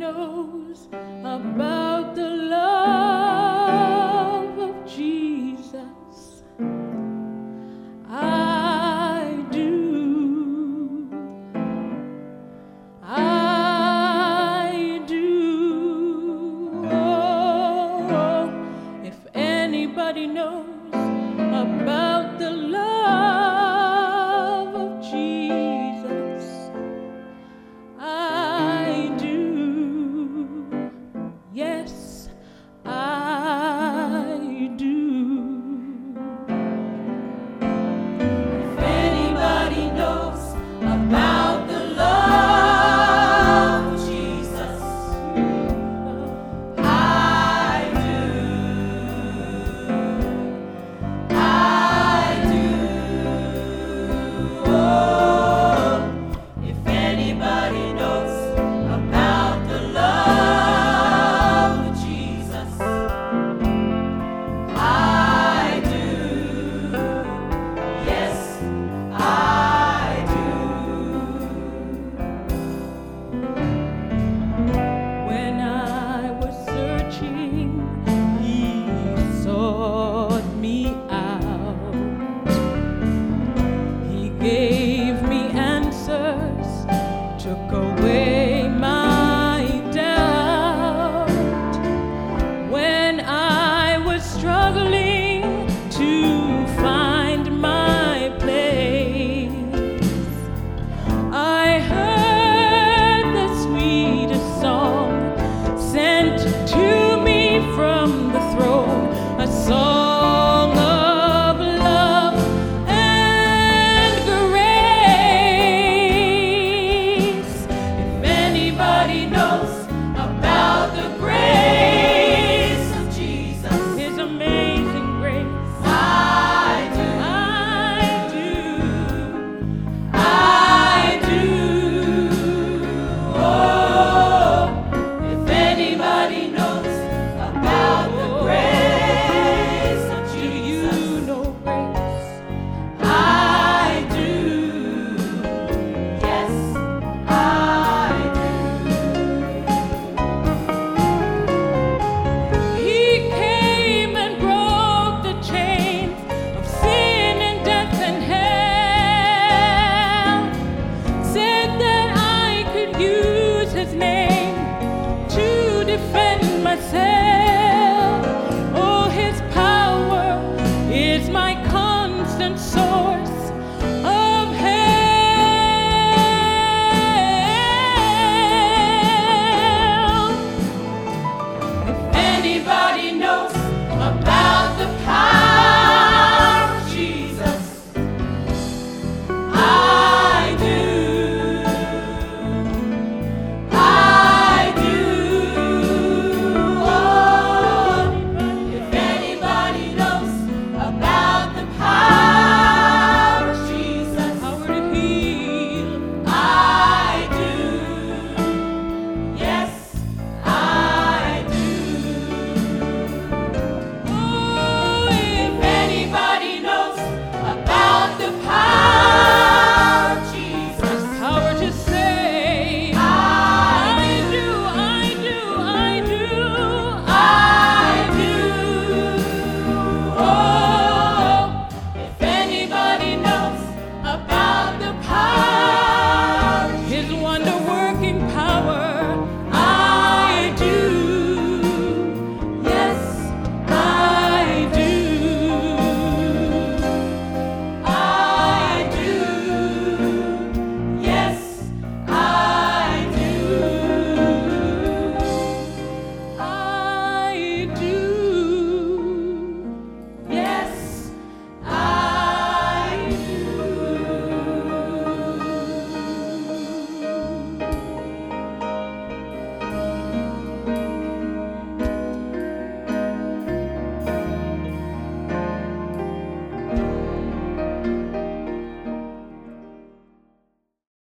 knows about the love of Jesus. I do. I do. Oh, if anybody knows. gave me answers, took away my doubt when I was struggling.